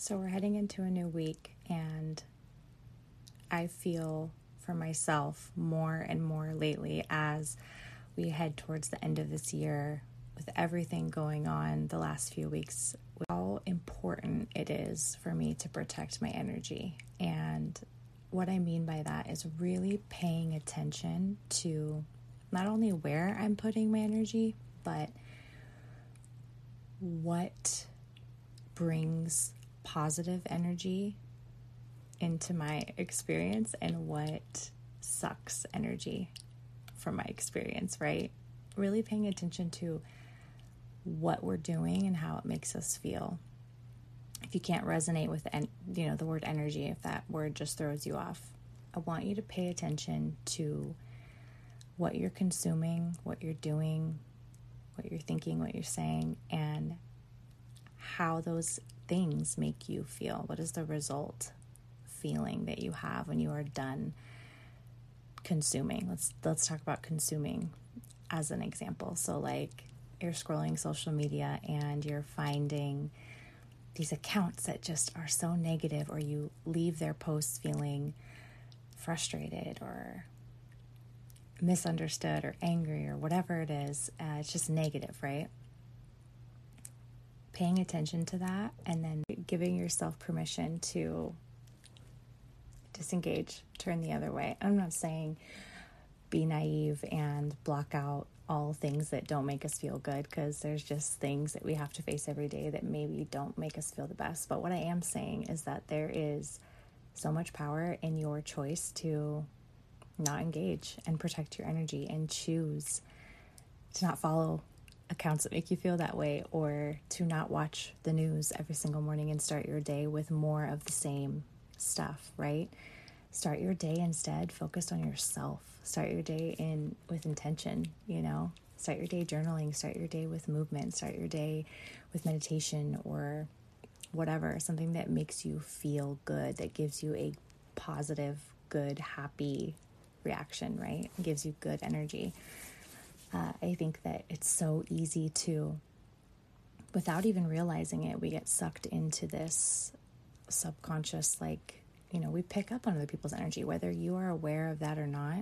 So we're heading into a new week, and I feel for myself more and more lately as we head towards the end of this year with everything going on the last few weeks, how important it is for me to protect my energy. And what I mean by that is really paying attention to not only where I'm putting my energy, but what brings positive energy into my experience and what sucks energy from my experience, right? Really paying attention to what we're doing and how it makes us feel. If you can't resonate with you know the word energy, if that word just throws you off, I want you to pay attention to what you're consuming, what you're doing, what you're thinking, what you're saying, and how those things make you feel. What is the result feeling that you have when you are done consuming? Let's let's talk about consuming as an example. So like you're scrolling social media and you're finding these accounts that just are so negative or you leave their posts feeling frustrated or misunderstood or angry or whatever it is, uh, it's just negative, right? Paying attention to that and then giving yourself permission to disengage, turn the other way. I'm not saying be naive and block out all things that don't make us feel good because there's just things that we have to face every day that maybe don't make us feel the best. But what I am saying is that there is so much power in your choice to not engage and protect your energy and choose to not follow accounts that make you feel that way, or to not watch the news every single morning and start your day with more of the same stuff, right? Start your day instead focused on yourself. Start your day in with intention, you know. Start your day journaling, start your day with movement, start your day with meditation or whatever, something that makes you feel good, that gives you a positive, good, happy reaction, right? Gives you good energy. Uh, I think that it's so easy to, without even realizing it, we get sucked into this subconscious, like, you know, we pick up on other people's energy, whether you are aware of that or not.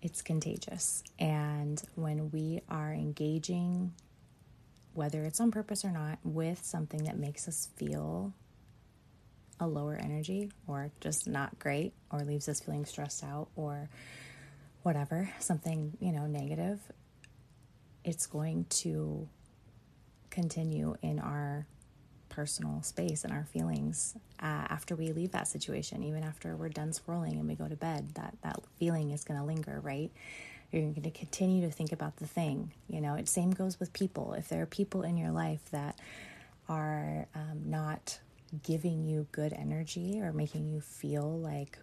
It's contagious. And when we are engaging, whether it's on purpose or not, with something that makes us feel a lower energy or just not great or leaves us feeling stressed out or whatever, something, you know, negative, it's going to continue in our personal space and our feelings uh, after we leave that situation, even after we're done scrolling and we go to bed. That that feeling is going to linger, right? You're going to continue to think about the thing. You know, it same goes with people. If there are people in your life that are um, not giving you good energy or making you feel like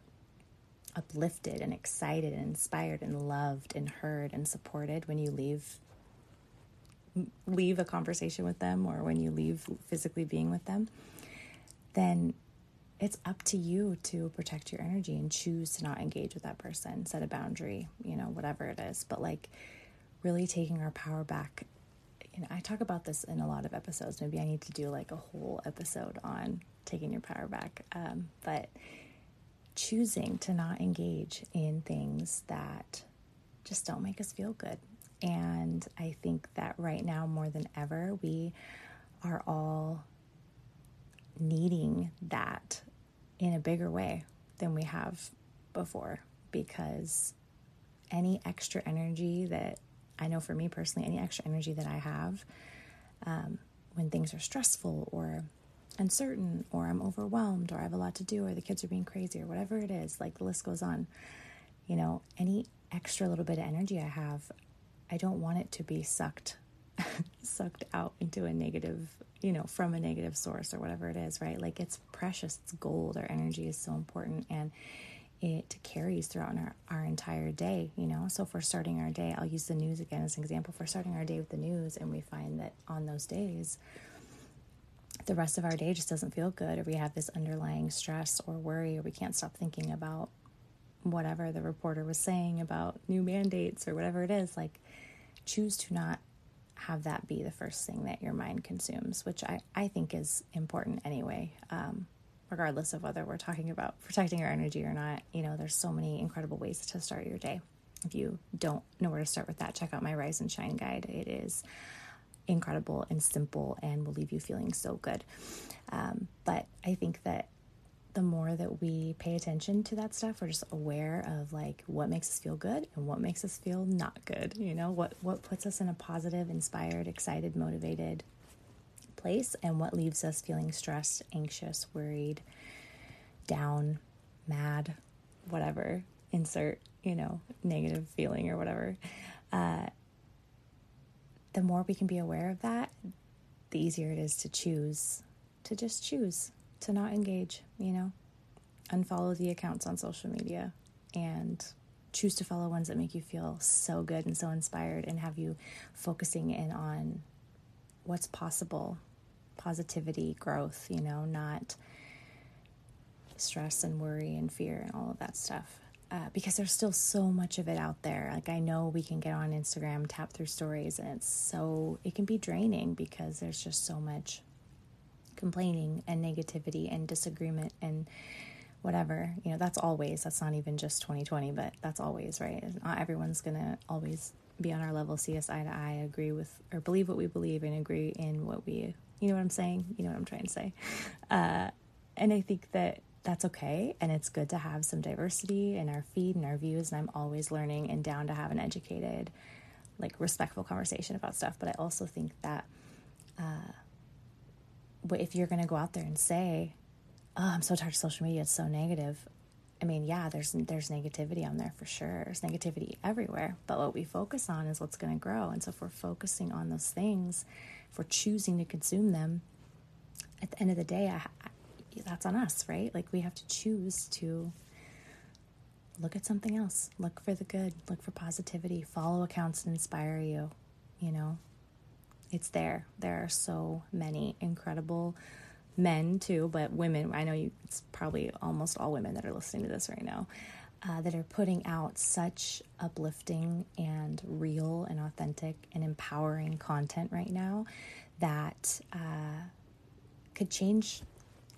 uplifted and excited and inspired and loved and heard and supported when you leave leave a conversation with them or when you leave physically being with them then it's up to you to protect your energy and choose to not engage with that person set a boundary you know whatever it is. But like really taking our power back. You know i talk about this in a lot of episodes. Maybe i need to do like a whole episode on taking your power back. Um, but choosing to not engage in things that just don't make us feel good. And I think that right now, more than ever, we are all needing that in a bigger way than we have before because any extra energy that I know for me personally, any extra energy that I have um, when things are stressful or uncertain or I'm overwhelmed or I have a lot to do or the kids are being crazy or whatever it is, like the list goes on. You know, any extra little bit of energy I have, I don't want it to be sucked sucked out into a negative, you know, from a negative source or whatever it is, right? Like it's precious, it's gold. Our energy is so important and it carries throughout our, our entire day, you know. So if we're starting our day, I'll use the news again as an example. If we're starting our day with the news and we find that on those days the rest of our day just doesn't feel good, or we have this underlying stress or worry, or we can't stop thinking about whatever the reporter was saying about new mandates or whatever it is, like choose to not have that be the first thing that your mind consumes, which I, I think is important anyway. Um, regardless of whether we're talking about protecting our energy or not, you know, there's so many incredible ways to start your day. If you don't know where to start with that, check out my Rise and Shine guide. It is incredible and simple and will leave you feeling so good. Um, but I think that the more that we pay attention to that stuff, we're just aware of like what makes us feel good and what makes us feel not good. You know, what what puts us in a positive, inspired, excited, motivated place and what leaves us feeling stressed, anxious, worried, down, mad, whatever, insert, you know, negative feeling or whatever. Uh, the more we can be aware of that, the easier it is to choose, to just choose to not engage, you know, unfollow the accounts on social media and choose to follow ones that make you feel so good and so inspired and have you focusing in on what's possible positivity, growth, you know, not stress and worry and fear and all of that stuff. Uh, because there's still so much of it out there. Like, I know we can get on Instagram, tap through stories, and it's so, it can be draining because there's just so much complaining and negativity and disagreement and whatever. You know, that's always, that's not even just 2020, but that's always, right? Not everyone's going to always be on our level, see us eye to eye, agree with, or believe what we believe and agree in what we you know what I'm saying? You know what I'm trying to say. Uh, and I think that that's okay. And it's good to have some diversity in our feed and our views. And I'm always learning and down to have an educated, like respectful conversation about stuff. But I also think that uh, if you're going to go out there and say, oh, I'm so tired of social media, it's so negative. I mean, yeah, there's there's negativity on there for sure. There's negativity everywhere, but what we focus on is what's going to grow. And so if we're focusing on those things, if we're choosing to consume them, at the end of the day, I, I, that's on us, right? Like we have to choose to look at something else, look for the good, look for positivity, follow accounts that inspire you. You know, it's there. There are so many incredible men too, but women. I know you. It's probably almost all women that are listening to this right now. Uh, that are putting out such uplifting and real and authentic and empowering content right now that uh, could change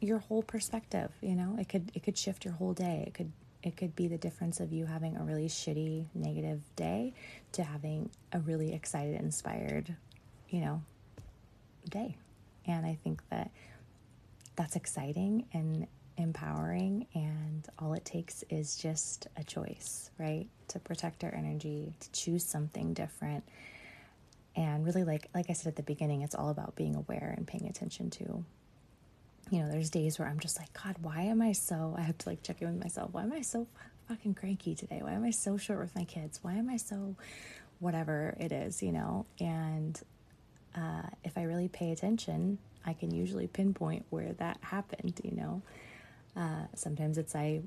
your whole perspective. You know, it could it could shift your whole day. It could it could be the difference of you having a really shitty negative day to having a really excited, inspired, you know, day. And I think that that's exciting and empowering, and all it takes is just a choice, right? To protect our energy, to choose something different. And really, like like I said at the beginning, it's all about being aware and paying attention to. You know, there's days where I'm just like, God, why am I so? I have to like check in with myself. Why am I so fucking cranky today? Why am I so short with my kids? Why am I so whatever it is, you know? And uh, if I really pay attention, I can usually pinpoint where that happened, you know? Uh, sometimes it's I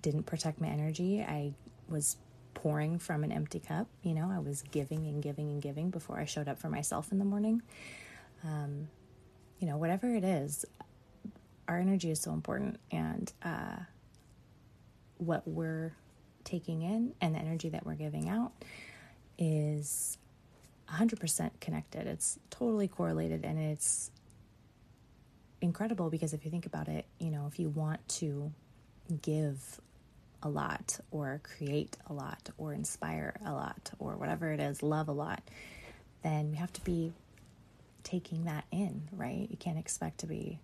didn't protect my energy. I was pouring from an empty cup. You know, I was giving and giving and giving before I showed up for myself in the morning. Um, you know, whatever it is, our energy is so important, and uh, what we're taking in and the energy that we're giving out is 100% connected. It's totally correlated, and it's incredible because if you think about it, you know, if you want to give a lot or create a lot or inspire a lot or whatever it is, love a lot, then you have to be taking that in, right? You can't expect to be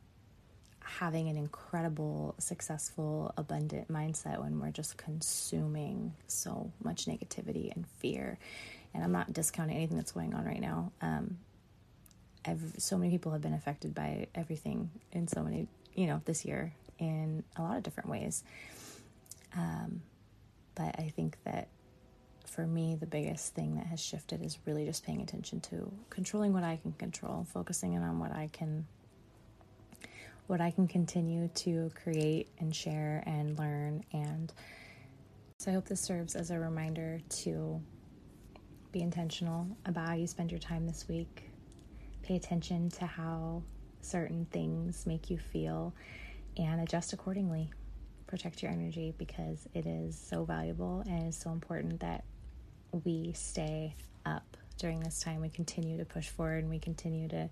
having an incredible, successful, abundant mindset when we're just consuming so much negativity and fear. And I'm not discounting anything that's going on right now. Um, so many people have been affected by everything in so many, you know, this year in a lot of different ways. Um, but I think that for me, the biggest thing that has shifted is really just paying attention to controlling what I can control, focusing in on what I can what I can continue to create and share and learn and so I hope this serves as a reminder to be intentional about how you spend your time this week pay attention to how certain things make you feel and adjust accordingly. Protect your energy because it is so valuable and it's so important that we stay up during this time. We continue to push forward and we continue to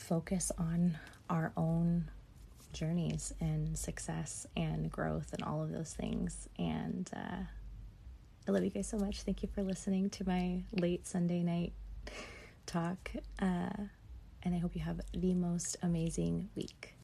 focus on our own journeys and success and growth and all of those things. And uh, I love you guys so much. Thank you for listening to my late Sunday night talk. Uh, and I hope you have the most amazing week.